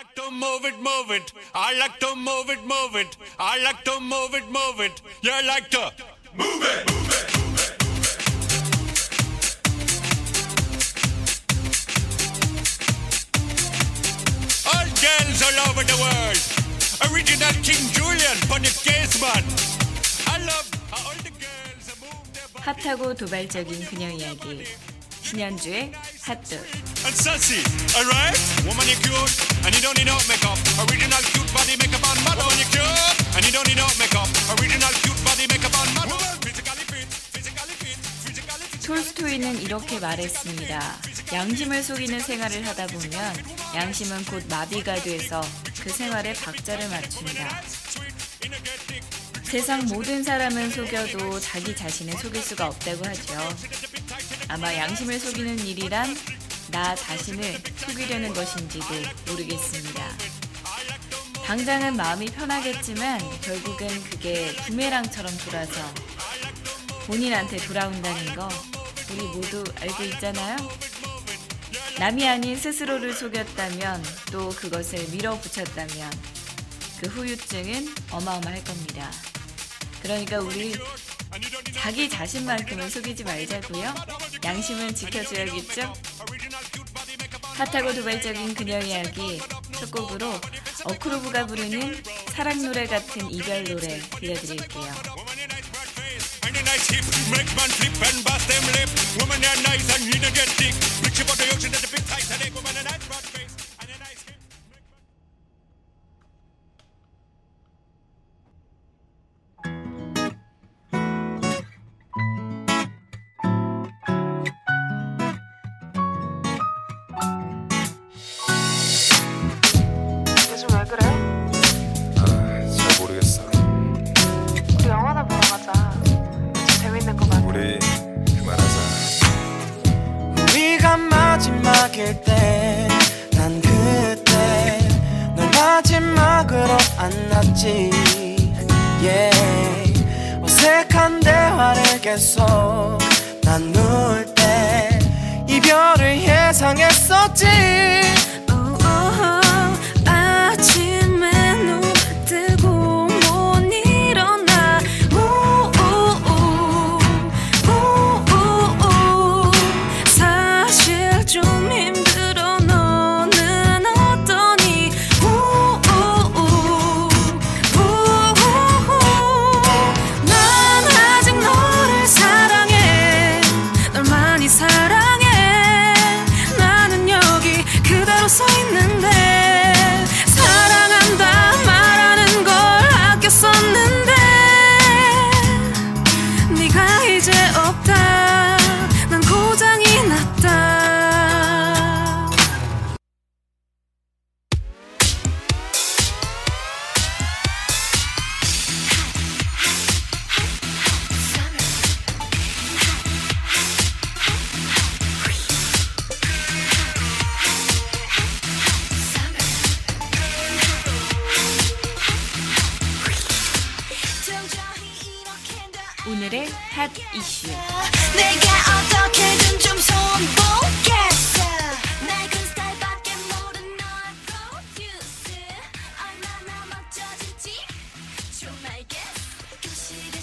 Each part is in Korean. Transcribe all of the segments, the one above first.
like to move it, move it. I like to move it, move it. I like to move it, move it. You like to move it, move it. All girls all over the world. Original King Julian, Bonnie Casement. I love how all the girls move their body 핫하고 도발적인 그녀 이야기. 신현주의 핫도. and sassy. Alright? Woman, you cute, and you don't need no makeup. Original cute body makeup on model. Woman, you cute, and you don't need no makeup. Original cute body makeup on model. Physically fit, physically fit, physically fit. 톨스토이는 이렇게 말했습니다. 양심을 속이는 생활을 하다 보면 양심은 곧 마비가 돼서 그 생활에 박자를 맞춘다. 세상 모든 사람은 속여도 자기 자신을 속일 수가 없다고 하죠. 아마 양심을 속이는 일이란 나 자신을 속이려는 것인지도 모르겠습니다. 당장은 마음이 편하겠지만 결국엔 그게 부메랑처럼 돌아서 본인한테 돌아온다는 거 우리 모두 알고 있잖아요? 남이 아닌 스스로를 속였다면 또 그것을 밀어붙였다면 그 후유증은 어마어마할 겁니다. 그러니까 우리 자기 자신만큼은 속이지 말자고요. 양심은 지켜줘야겠죠? 핫하고 도발적인 그녀 이야기 첫 곡으로 어크로브가 부르는 사랑 노래 같은 이별 노래 들려드릴게요. 안았지 yeah. 어색한 대화를 계속 나눌 때 이별을 예상했었지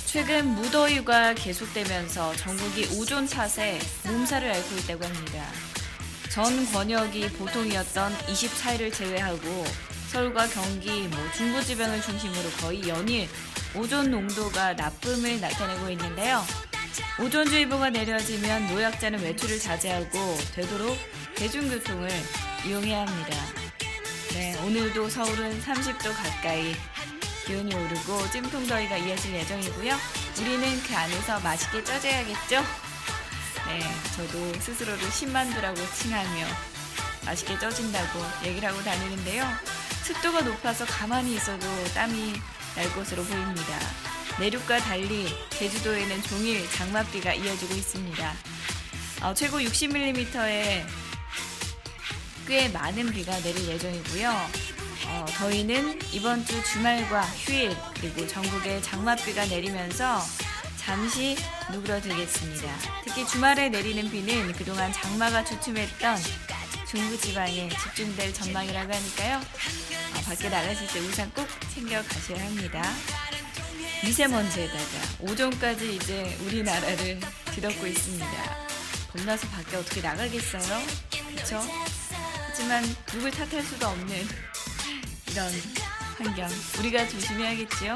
최근 무더위가 계속되면서 전국이 오존 탓에 몸살을 앓고 있다고 합니다. 전 권역이 보통이었던 24일을 제외하고 서울과 경기, 뭐 중부 지방을 중심으로 거의 연일 오존 농도가 나쁨을 나타내고 있는데요. 오존주의보가 내려지면 노약자는 외출을 자제하고 되도록 대중교통을 이용해야 합니다. 네, 오늘도 서울은 30도 가까이 기온이 오르고 찜통더위가 이어질 예정이고요. 우리는 그 안에서 맛있게 쪄줘야겠죠? 네, 저도 스스로를 신만두라고 칭하며 맛있게 쪄진다고 얘기를 하고 다니는데요. 습도가 높아서 가만히 있어도 땀이 날 것으로 보입니다. 내륙과 달리 제주도에는 종일 장맛비가 이어지고 있습니다. 어, 최고 60mm의 꽤 많은 비가 내릴 예정이고요. 어, 더위는 이번 주 주말과 휴일 그리고 전국에 장맛비가 내리면서 잠시 누그러들겠습니다. 특히 주말에 내리는 비는 그동안 장마가 주춤했던 중부 지방에 집중될 전망이라고 하니까요. 어, 밖에 나가실 때 우산 꼭 챙겨 가셔야 합니다. 미세먼지에다가 오존까지 이제 우리나라를 뒤덮고 있습니다. 겁나서 밖에 어떻게 나가겠어요? 그쵸? 하지만 누굴 탓할 수도 없는 이런 환경 우리가 조심해야겠지요.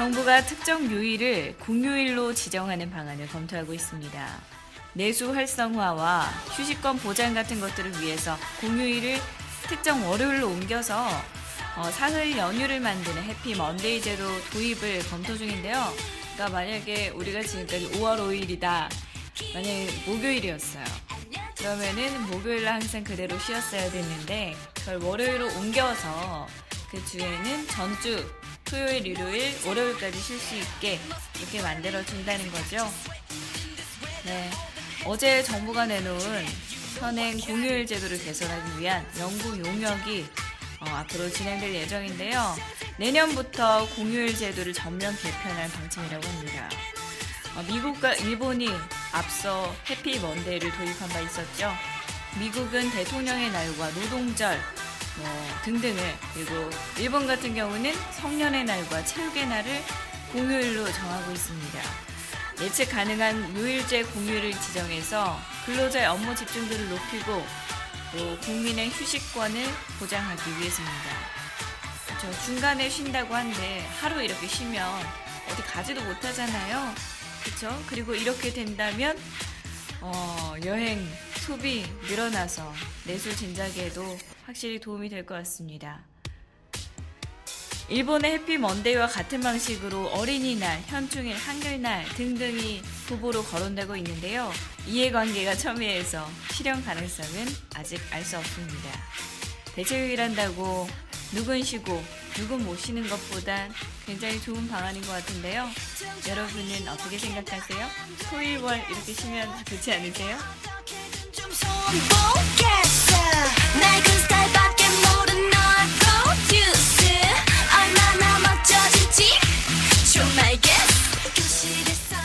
정부가 특정 요일을 공휴일로 지정하는 방안을 검토하고 있습니다. 내수 활성화와 휴식권 보장 같은 것들을 위해서 공휴일을 특정 월요일로 옮겨서 어, 사흘 연휴를 만드는 해피 먼데이제로 도입을 검토 중인데요. 그러니까 만약에 우리가 지금까지 5월 5일이다. 만약에 목요일이었어요. 그러면은 목요일 날 항상 그대로 쉬었어야 됐는데 그걸 월요일로 옮겨서 그 주에는 전주 토요일, 일요일, 월요일까지 쉴 수 있게 이렇게 만들어 준다는 거죠. 네. 어제 정부가 내놓은 현행 공휴일 제도를 개선하기 위한 연구 용역이 어, 앞으로 진행될 예정인데요. 내년부터 공휴일 제도를 전면 개편할 방침이라고 합니다. 어, 미국과 일본이 앞서 해피 먼데이를 도입한 바 있었죠. 미국은 대통령의 날과 노동절 뭐 등등을 그리고 일본 같은 경우는 성년의 날과 체육의 날을 공휴일로 정하고 있습니다. 예측 가능한 요일제 공휴일을 지정해서 근로자의 업무 집중도를 높이고 또 국민의 휴식권을 보장하기 위해서입니다. 그렇죠. 중간에 쉰다고 한데 하루 이렇게 쉬면 어디 가지도 못하잖아요. 그렇죠? 그리고 이렇게 된다면 어, 여행 소비 늘어나서 내수 진작에도 확실히 도움이 될 것 같습니다. 일본의 해피 먼데이와 같은 방식으로 어린이날, 현충일, 한글날 등등이 후보로 거론되고 있는데요. 이해관계가 첨예해서 실현 가능성은 아직 알 수 없습니다. 대체휴일한다고 누군 쉬고 누군 못 쉬는 것보다 굉장히 좋은 방안인 것 같은데요. 여러분은 어떻게 생각하세요? 토일 월 이렇게 쉬면 좋지 않으세요? 교실에서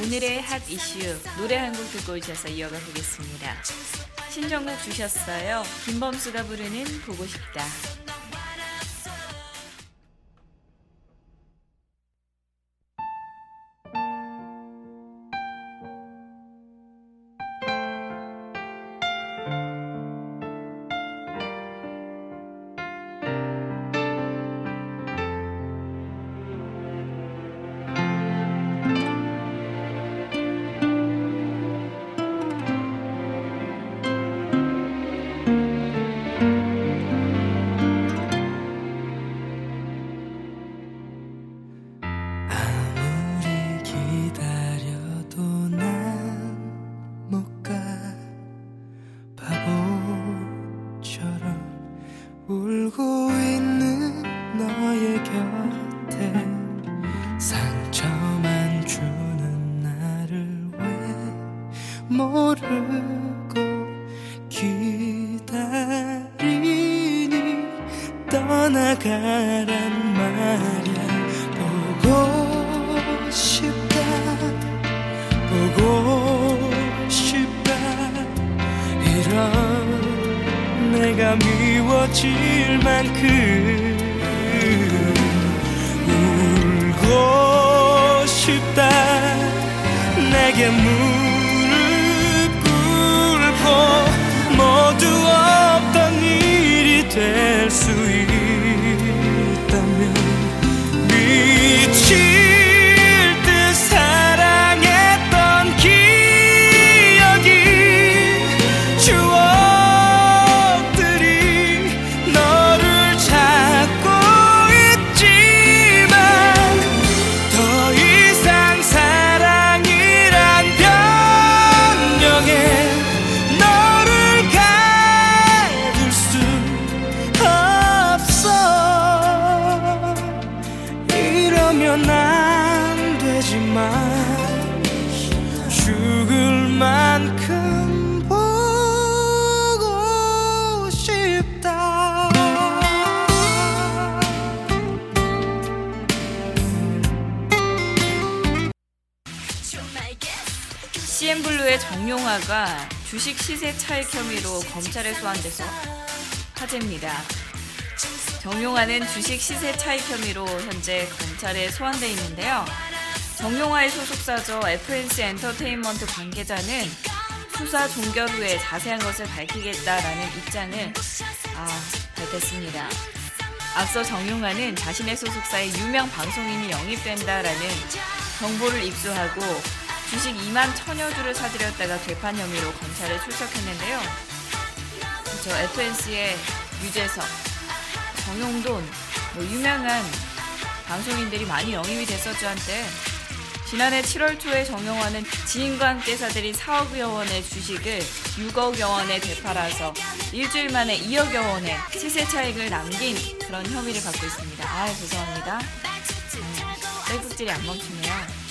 오늘의 핫 이슈 노래 한 곡 듣고 오셔서 이어가 보겠습니다. 신청곡 주셨어요. 김범수가 부르는 보고 싶다. 미워질 만큼 울고 싶다. 내게 무릎 꿇고 모두 없던 일이 될 수 있 정용화가 주식 시세 차익 혐의로 검찰에 소환돼서 화제입니다. 정용화는 주식 시세 차익 혐의로 현재 검찰에 소환돼 있는데요. 정용화의 소속사죠 FNC 엔터테인먼트 관계자는 수사 종결 후에 자세한 것을 밝히겠다라는 입장을 아, 밝혔습니다. 앞서 정용화는 자신의 소속사에 유명 방송인이 영입된다라는 정보를 입수하고 주식 2만 천여 주를 사들였다가 되판 혐의로 검찰에 출석했는데요. 저 FNC의 유재석, 정용돈, 뭐 유명한 방송인들이 많이 영입이 됐었죠 한때. 지난해 7월 초에 정용화는 지인과 함께 사들인 4억여 원의 주식을 6억여 원에 되팔아서 일주일 만에 2억여 원의 시세 차익을 남긴 그런 혐의를 받고 있습니다. 아 죄송합니다. 음, 셀국질이 안 멈추네요.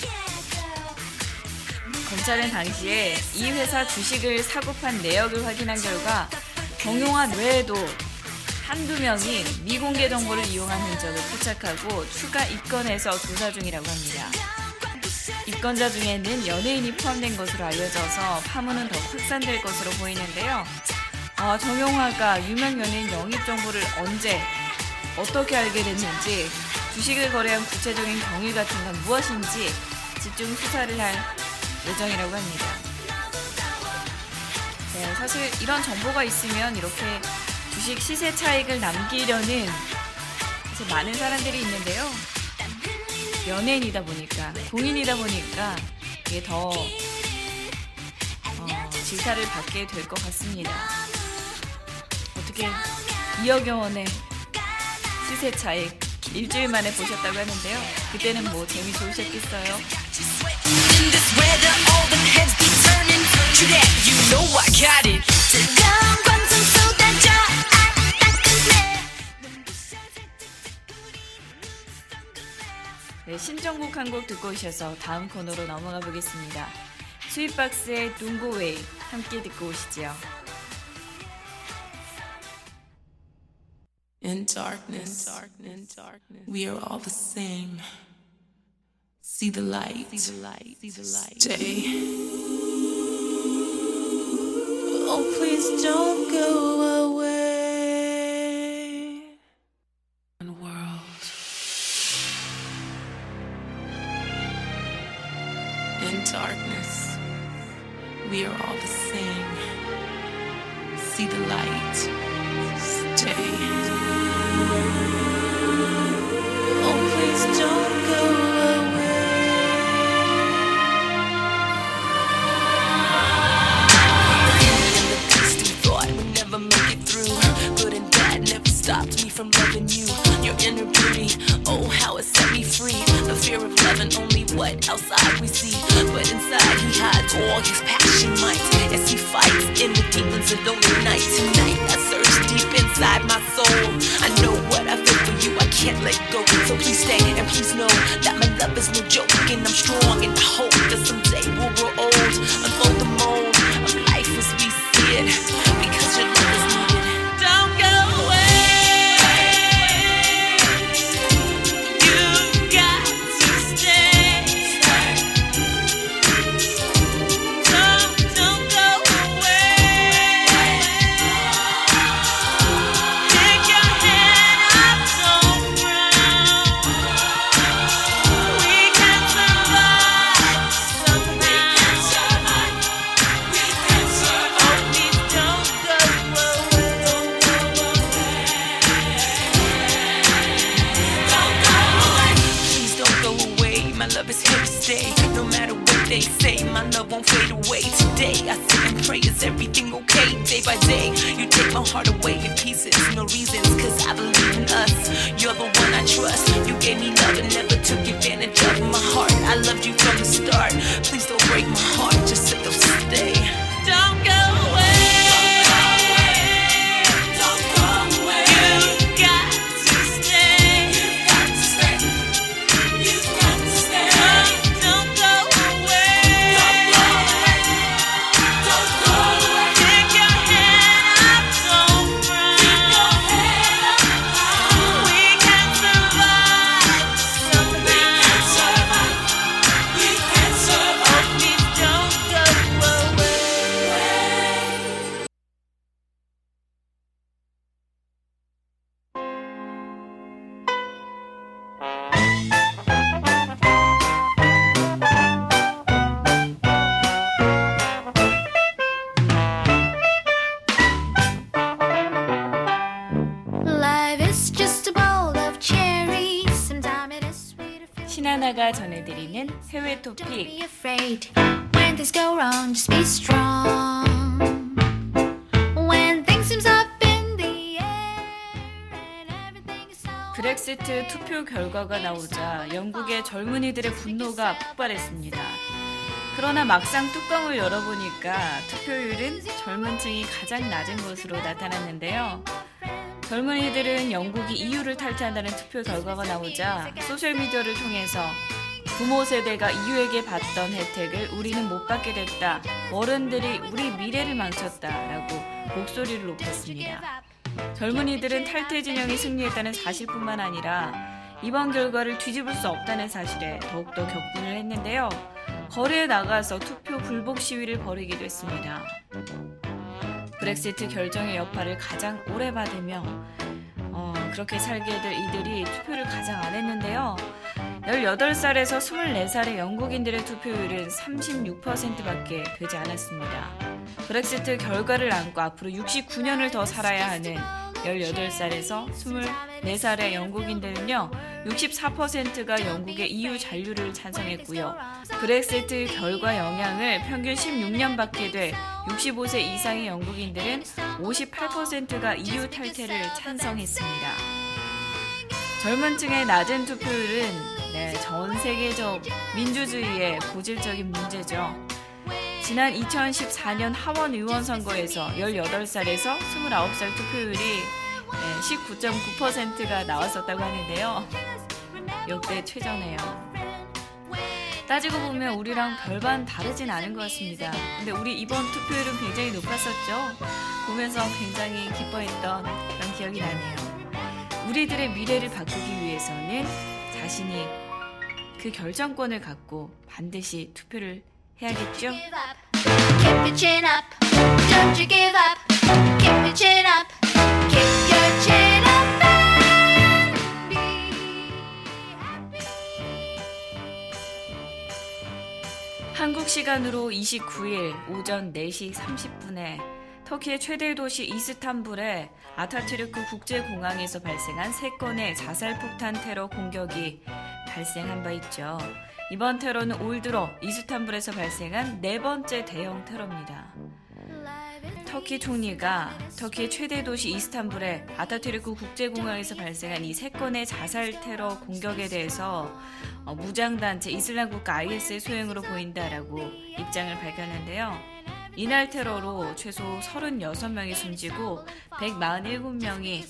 검찰은 당시에 이 회사 주식을 사고 판 내역을 확인한 결과 정용화 외에도 한두 명이 미공개 정보를 이용한 흔적을 포착하고 추가 입건해서 조사 중이라고 합니다. 입건자 중에는 연예인이 포함된 것으로 알려져서 파문은 더 확산될 것으로 보이는데요. 어, 정용화가 유명 연예인 영입 정보를 언제 어떻게 알게 됐는지 주식을 거래한 구체적인 경위 같은 건 무엇인지 집중 수사를 할 예정이라고 합니다. 네, 사실 이런 정보가 있으면 이렇게 주식 시세 차익을 남기려는 사실 많은 사람들이 있는데요. 연예인이다 보니까 공인이다 보니까 이게 더 어, 질타를 받게 될 것 같습니다. 어떻게 2억여 원의 시세 차익 일주일 만에 보셨다고 하는데요. 그때는 뭐 재미 좋으셨겠어요? That, you know I got it. 뜨거운 광선 쏟아져. 아, 따끈해. 네, 신청곡 한 곡 듣고 오셔서 다음 코너로 넘어가 보겠습니다. 스윗박스의 둥고웨이 함께 듣고 오시죠. In darkness, we are all the same. See the light, stay. Oh, please don't go away. One world. In darkness, we are all the same. See the light, from love is here to stay. No matter what they say, my love won't fade away. Today, I sit and pray, is everything okay? Day by 이나나가 전해드리는 해외 Don't 토픽 be afraid when things go wrong. Just be strong. When things seems up in the air and everything is so. 브렉시트 투표 결과가 나오자 영국의 젊은이들의 분노가 폭발했습니다. 그러나 막상 뚜껑을 열어보니까 투표율은 젊은 층이 가장 낮은 것으로 나타났는데요. 젊은이들은 영국이 EU를 탈퇴한다는 투표 결과가 나오자 소셜미디어를 통해서 부모 세대가 EU에게 받던 혜택을 우리는 못 받게 됐다. 어른들이 우리 미래를 망쳤다라고 목소리를 높였습니다. 젊은이들은 탈퇴 진영이 승리했다는 사실뿐만 아니라 이번 결과를 뒤집을 수 없다는 사실에 더욱더 격분을 했는데요. 거리에 나가서 투표 불복 시위를 벌이기도 했습니다. 브렉시트 결정의 여파를 가장 오래 받으며 어, 그렇게 살게 될 이들이 투표를 가장 안 했는데요. 18살에서 24살의 영국인들의 투표율은 36%밖에 되지 않았습니다. 브렉시트 결과를 안고 앞으로 69년을 더 살아야 하는 18살에서 24살의 영국인들은요, 64%가 영국의 EU 잔류를 찬성했고요. 브렉시트 결과 영향을 평균 16년 받게 돼 65세 이상의 영국인들은 58%가 EU 탈퇴를 찬성했습니다. 젊은 층의 낮은 투표율은 네, 전 세계적 민주주의의 고질적인 문제죠. 지난 2014년 하원 의원 선거에서 18살에서 29살 투표율이 19.9%가 나왔었다고 하는데요. 역대 최저네요. 따지고 보면 우리랑 별반 다르진 않은 것 같습니다. 근데 우리 이번 투표율은 굉장히 높았었죠. 보면서 굉장히 기뻐했던 그런 기억이 나네요. 우리들의 미래를 바꾸기 위해서는 자신이 그 결정권을 갖고 반드시 투표를 해야겠죠? Keep your chin up. Don't you give up. Keep your chin up. Keep your chin up and be happy. 한국 시간으로 29일 오전 4시 30분에 터키의 최대 도시 이스탄불의 아타트르크 국제공항에서 발생한 3건의 자살폭탄 테러 공격이 발생한 바 있죠. 이번 테러는 올 들어 이스탄불에서 발생한 네 번째 대형 테러입니다. 터키 총리가 터키의 최대 도시 이스탄불의 아타트르크 국제공항에서 발생한 이 세 건의 자살 테러 공격에 대해서 어, 무장단체 이슬람 국가 IS의 소행으로 보인다라고 입장을 밝혔는데요. 이날 테러로 최소 36명이 숨지고 147명이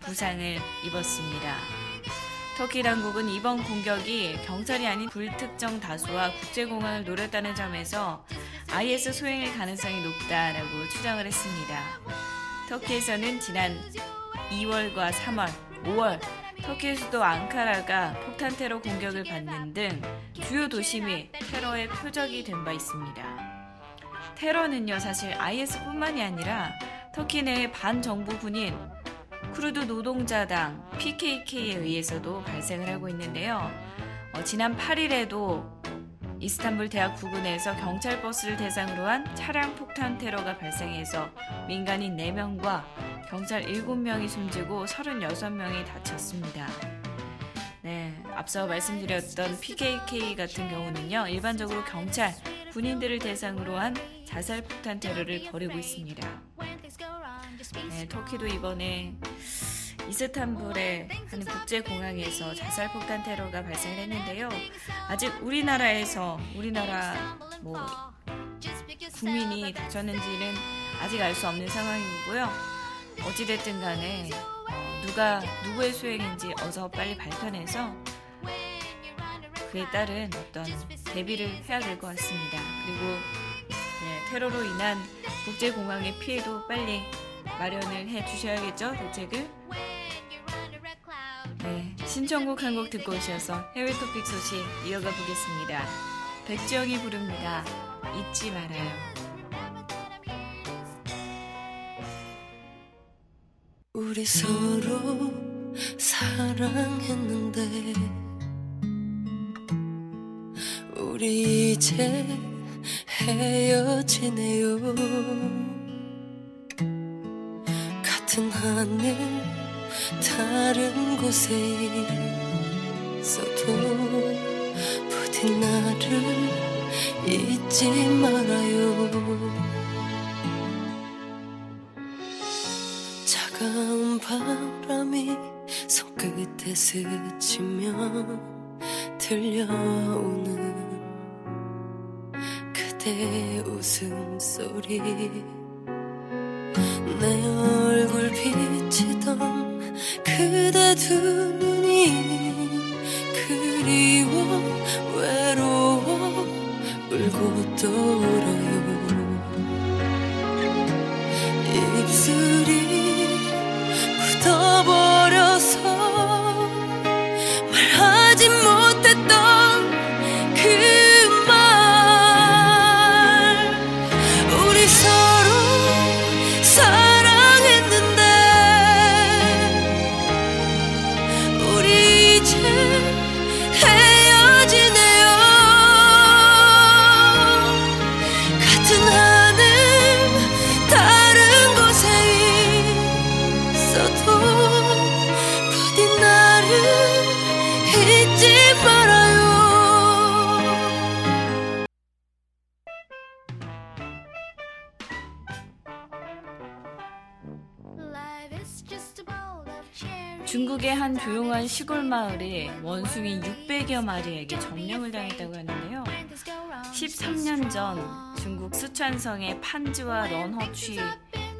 부상을 입었습니다. 터키 당국은 이번 공격이 경찰이 아닌 불특정 다수와 국제공항을 노렸다는 점에서 IS 소행일 가능성이 높다라고 추정을 했습니다. 터키에서는 지난 2월과 3월, 5월 터키 수도 앙카라가 폭탄 테러 공격을 받는 등 주요 도심이 테러의 표적이 된 바 있습니다. 테러는요 사실 IS뿐만이 아니라 터키 내 반정부 군인 쿠르드 노동자당 PKK에 의해서도 발생을 하고 있는데요. 어, 지난 8일에도 이스탄불 대학 부근에서 경찰 버스를 대상으로 한 차량 폭탄 테러가 발생해서 민간인 4명과 경찰 7명이 숨지고 36명이 다쳤습니다. 네, 앞서 말씀드렸던 PKK 같은 경우는요, 일반적으로 경찰, 군인들을 대상으로 한 자살 폭탄 테러를 벌이고 있습니다. 네, 터키도 이번에 이스탄불의 한 국제공항에서 자살 폭탄 테러가 발생했는데요. 아직 우리나라에서 우리나라 뭐 국민이 다쳤는지는 아직 알 수 없는 상황이고요. 어찌됐든 간에 어, 누가 누구의 수행인지 어서 빨리 밝혀내서 그에 따른 어떤 대비를 해야 될 것 같습니다. 그리고 네, 테러로 인한 국제공항의 피해도 빨리 마련을 해 주셔야겠죠, 대책을. 네, 신청곡 한 곡 듣고 오셔서 해외 토픽 소식 이어가 보겠습니다. 백지영이 부릅니다. 잊지 말아요. 우리 서로 사랑했는데 우리 이제 헤어지네요. 같은 하늘 다른 곳에 있어도 부디 나를 잊지 말아요. 차가운 바람이 손끝에 스치며 들려오는 그대 웃음소리. 내 얼굴 비치던 그대 두 눈이 그리워 외로워 울고 또 울어요. 입술이 조용한 시골 마을에 원숭이 600여 마리에게 점령을 당했다고 하는데요. 13년 전 중국 수촨성의 판지와 런허취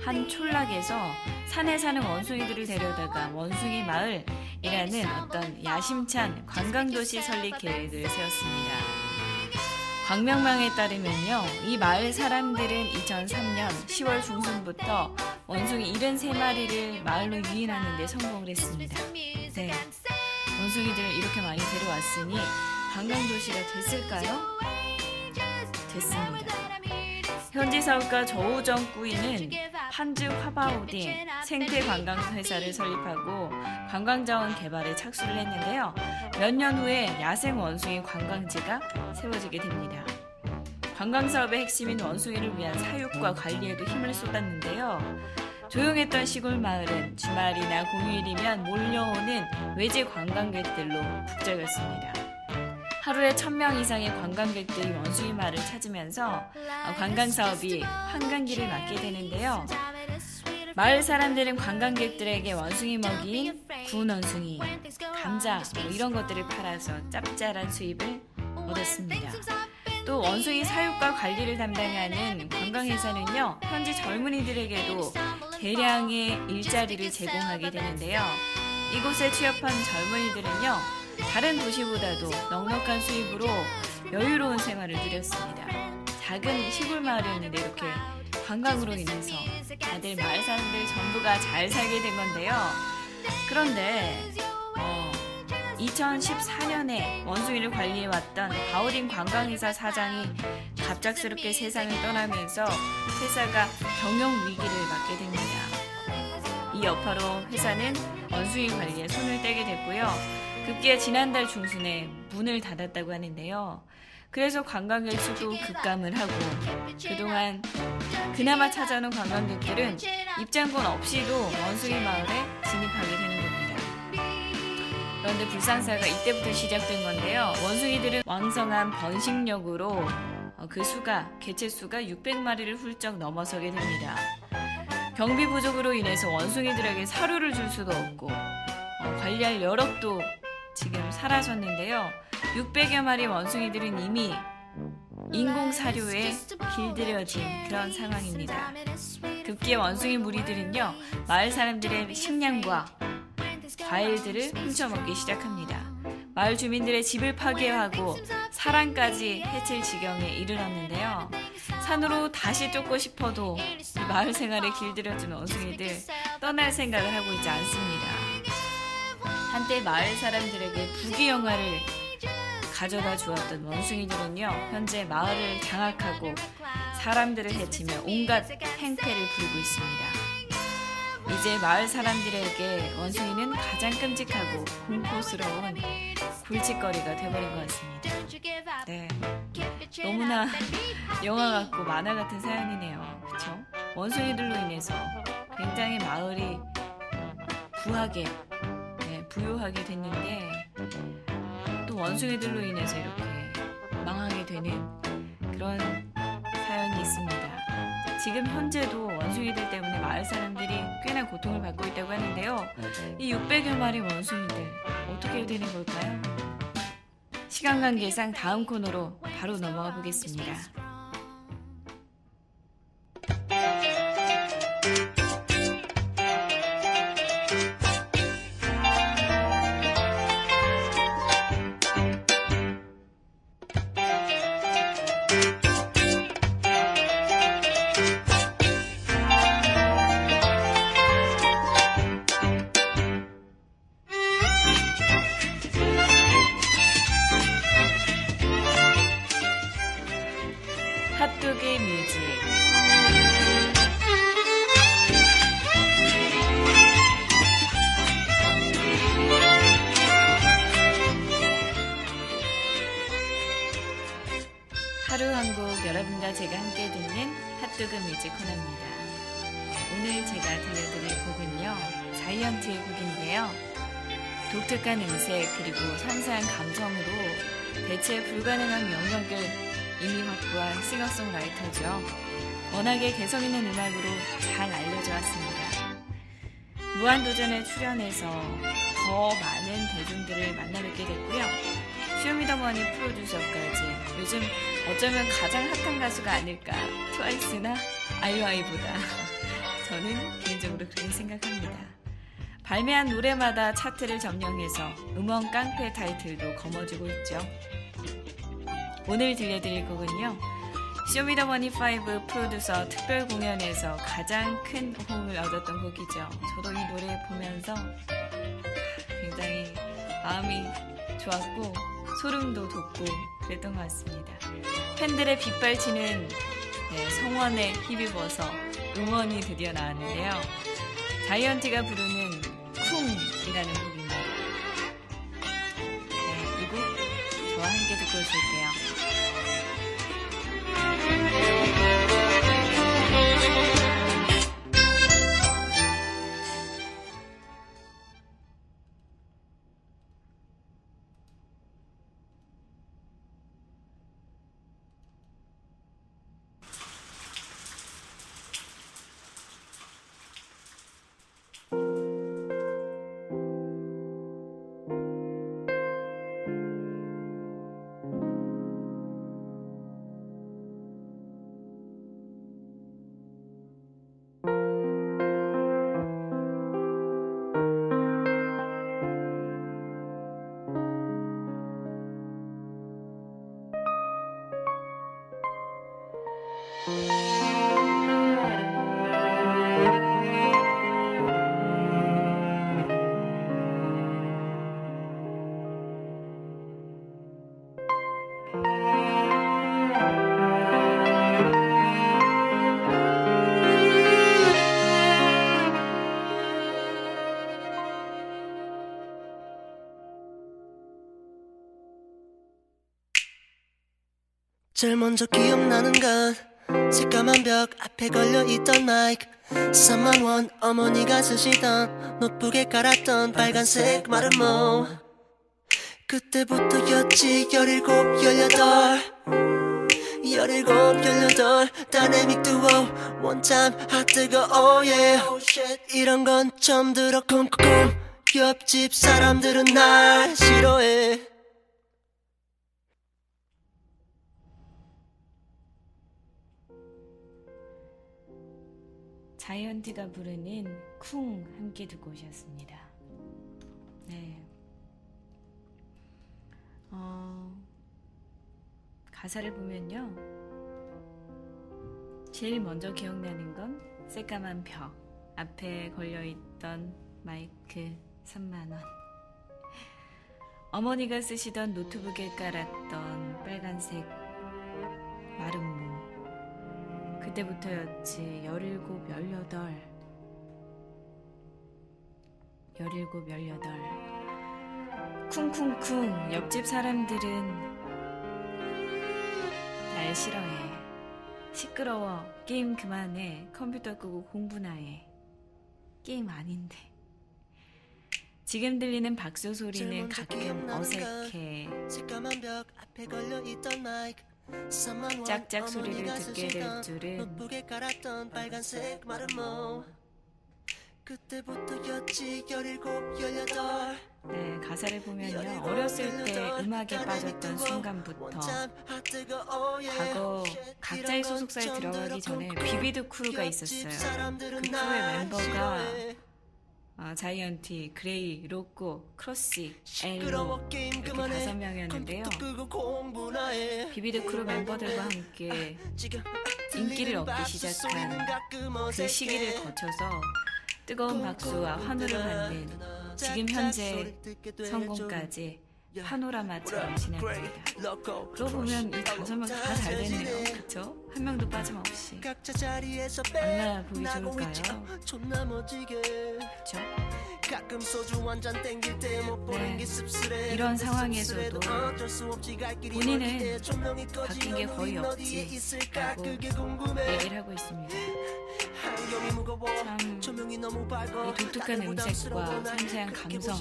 한 촌락에서 산에 사는 원숭이들을 데려다가 원숭이 마을이라는 어떤 야심찬 관광도시 설립 계획을 세웠습니다. 광명망에 따르면요, 이 마을 사람들은 2003년 10월 중순부터 원숭이 73마리를 마을로 유인하는 데 성공을 했습니다. 네. 원숭이들을 이렇게 많이 데려왔으니 관광도시가 됐을까요? 됐습니다. 현지 사업가 저우정 꾸이는 판즈 화바오딩 생태 관광 회사를 설립하고 관광자원 개발에 착수를 했는데요. 몇 년 후에 야생 원숭이 관광지가 세워지게 됩니다. 관광 사업의 핵심인 원숭이를 위한 사육과 관리에도 힘을 쏟았는데요. 조용했던 시골 마을은 주말이나 공휴일이면 몰려오는 외지 관광객들로 북적였습니다. 하루에 1000명 이상의 관광객들이 원숭이 마을을 찾으면서 어, 관광 사업이 한강기를 맞게 되는데요. 마을 사람들은 관광객들에게 원숭이 먹이인 구운 원숭이, 감자 뭐 이런 것들을 팔아서 짭짤한 수입을 얻었습니다. 또 원숭이 사육과 관리를 담당하는 관광회사는요 현지 젊은이들에게도 대량의 일자리를 제공하게 되는데요. 이곳에 취업한 젊은이들은요 다른 도시보다도 넉넉한 수입으로 여유로운 생활을 누렸습니다. 작은 시골 마을이었는데 이렇게 관광으로 인해서 다들 마을 사람들 전부가 잘 살게 된 건데요. 그런데 어, 2014년에 원숭이를 관리해왔던 바오딘 관광회사 사장이 갑작스럽게 세상을 떠나면서 회사가 경영 위기를 맞게 됩니다. 이 여파로 회사는 원숭이 관리에 손을 떼게 됐고요. 급기야 지난달 중순에 문을 닫았다고 하는데요. 그래서 관광객 수도 급감을 하고 그동안 그나마 찾아오는 관광객들은 입장권 없이도 원숭이 마을에 진입하게 되는 겁니다. 그런데 불상사가 이때부터 시작된 건데요. 원숭이들은 왕성한 번식력으로 어, 그 수가 개체 수가 600마리를 훌쩍 넘어서게 됩니다. 경비 부족으로 인해서 원숭이들에게 사료를 줄 수도 없고 어, 관리할 여력도 지금 사라졌는데요. 600여 마리 원숭이들은 이미 인공 사료에 길들여진 그런 상황입니다. 급기야 원숭이 무리들은요 마을 사람들의 식량과 과일들을 훔쳐먹기 시작합니다. 마을 주민들의 집을 파괴하고 사람까지 해칠 지경에 이르렀는데요. 산으로 다시 쫓고 싶어도 이 마을 생활에 길들여진 원숭이들 떠날 생각을 하고 있지 않습니다. 한때 마을 사람들에게 부귀 영화를 가져다 주었던 원숭이들은요 현재 마을을 장악하고 사람들을 해치며 온갖 행패를 부리고 있습니다. 이제 마을 사람들에게 원숭이는 가장 끔찍하고 공포스러운 굴짓거리가 되어버린 것 같습니다. 네, 너무나 영화 같고 만화 같은 사연이네요. 그쵸? 원숭이들로 인해서 굉장히 마을이 부하게, 네, 부유하게 됐는데 또 원숭이들로 인해서 이렇게 망하게 되는 그런 사연이 있습니다. 지금 현재도 원숭이들 때문에 마을 사람들이 꽤나 고통을 받고 있다고 하는데요. 이 600여 마리 원숭이들 어떻게 되는 걸까요? 시간 관계상 다음 코너로 바로 넘어가 보겠습니다. 핫도그 뮤직 코너입니다. 오늘 제가 들려드릴 곡은요 자이언트의 곡인데요. 독특한 음색 그리고 상세한 감성으로 대체 불가능한 영역을 이미 확보한 싱어송라이터죠. 워낙에 개성 있는 음악으로 잘 알려져 왔습니다. 무한도전에 출연해서 더 많은 대중들을 만나뵙게 됐고요. 쇼미더머니 프로듀서까지 요즘 어쩌면 가장 핫한 가수가 아닐까 트와이스나 아이오아이보다 저는 개인적으로 그렇게 생각합니다. 발매한 노래마다 차트를 점령해서 음원 깡패 타이틀도 거머쥐고 있죠. 오늘 들려드릴 곡은요. 쇼미더머니 5 프로듀서 특별 공연에서 가장 큰 호응을 얻었던 곡이죠. 저도 이 노래 보면서 굉장히 마음이 좋았고 소름도 돋고 그랬던 것 같습니다. 팬들의 빗발치는 네, 성원에 힘입어서 음원이 드디어 나왔는데요. 자이언티가 부르는 쿵이라는 곡입니다. 네, 이곡 저와 함께 듣고 오실게요. 제일 먼저 기억나는 건 새까만 벽 앞에 걸려있던 마이크. 3만 원 어머니가 쓰시던 노트북에 깔았던 빨간색 마름모. 그때부터였지 열일곱 열여덟. 열일곱 열여덟. 다이내믹 듀오 원타임 hot 뜨거 oh yeah 이런 건 처음 들어 콩콩콩 옆집 사람들은 날 싫어해 자이언티가 부르는 쿵 함께 듣고 오셨습니다. 네. 어, 가사를 보면요. 제일 먼저 기억나는 건 새까만 벽 앞에 걸려있던 마이크 3만원. 어머니가 쓰시던 노트북에 깔았던 빨간색 마름모. 그때부터였지 열일곱 열여덟. 열일곱 열여덟. 쿵쿵쿵 옆집 사람들은 날 싫어해. 시끄러워. 게임 그만해. 컴퓨터 끄고 공부나 해. 게임 아닌데. 지금 들리는 박수 소리는 가끔 어색해 짝짝 소리를 듣게 될 줄은 네, 가사를 보면요. 어렸을 때 음악에 빠졌던 순간부터 과거 각자의 소속사에 들어가기 전에 비비드 크루가 있었어요. 그 crew의 멤버가 아, 자이언티, 그레이, 로꼬, 크러쉬, 엘로 이렇게 다섯 명이었는데요. 비비드 크루 멤버들과 함께 인기를 얻기 시작한 그 시기를 거쳐서 뜨거운 박수와 환호를 받는 지금 현재 성공까지 파노라마처럼 지났습니다. 그러고 보면 이 다섯 명다 잘 됐네요. 그쵸? 한 명도 빠짐없이. 얼마나 보기 좋을까요? 그쵸? 가끔 소주 한 잔 땡길 때 못 보는 게 씁쓸해 이런 상황에서도 본인은 바뀐 게 거의 우린 어디에 없지 있을까 라고 그게 궁금해 얘기를 하고 있습니다. 안경이 무거워 참 조명이 너무 밝아 이 독특한 음색과 섬세한 감성.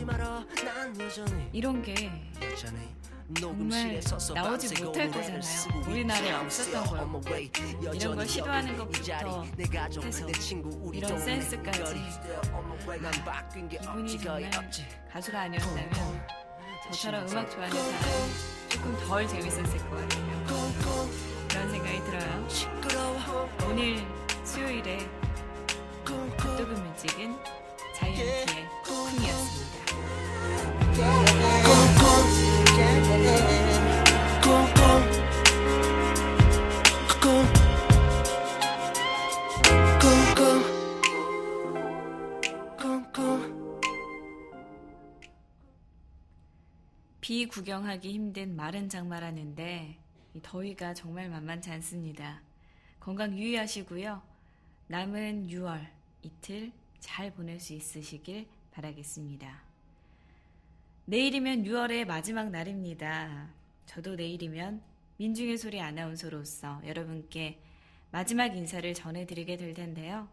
이런 게 정말 나오지 못할 거잖아요. 우리나라에. 없었던 거예요. way. 이런 걸 시도하는. 것부터 해서 이런 센스까지 이분이 거의 정말. 가수가 아니었다면 저처럼 음악 좋아하는 사람이 조금 덜 재밌었을 것 같아요. 그런 생각이 들어요. 오늘 수요일에 핫도그 뮤직은 자이언티의 쿵이었습니 비 구경하기 힘든 마른 장마라는데 이 더위가 정말 만만치 않습니다. 건강 유의하시고요. 남은 6월 이틀 잘 보낼 수 있으시길 바라겠습니다. 내일이면 6월의 마지막 날입니다. 저도 내일이면 민중의 소리 아나운서로서 여러분께 마지막 인사를 전해드리게 될 텐데요.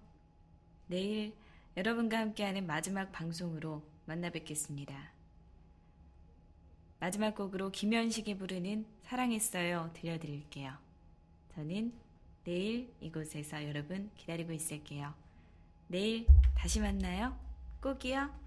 내일 여러분과 함께하는 마지막 방송으로 만나 뵙겠습니다. 마지막 곡으로 김현식이 부르는 사랑했어요 들려드릴게요. 저는 내일 이곳에서 여러분 기다리고 있을게요. 내일 다시 만나요. 꼭이요.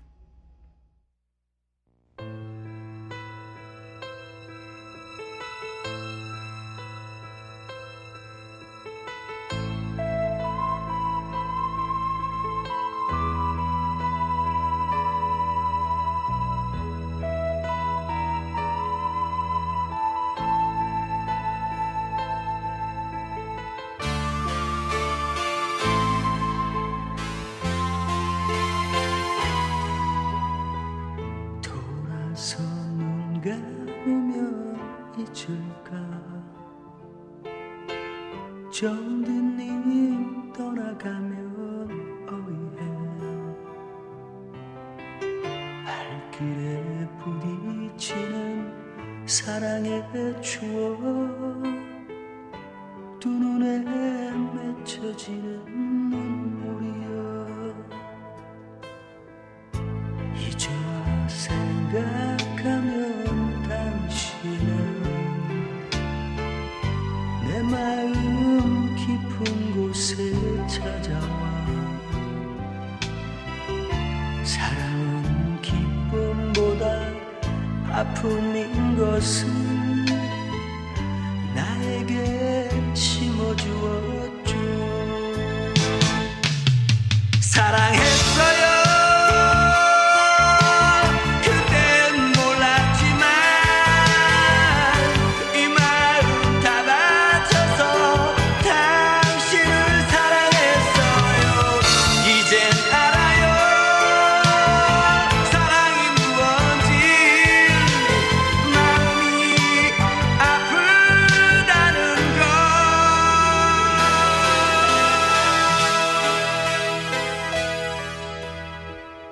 맺혀지는 눈물이여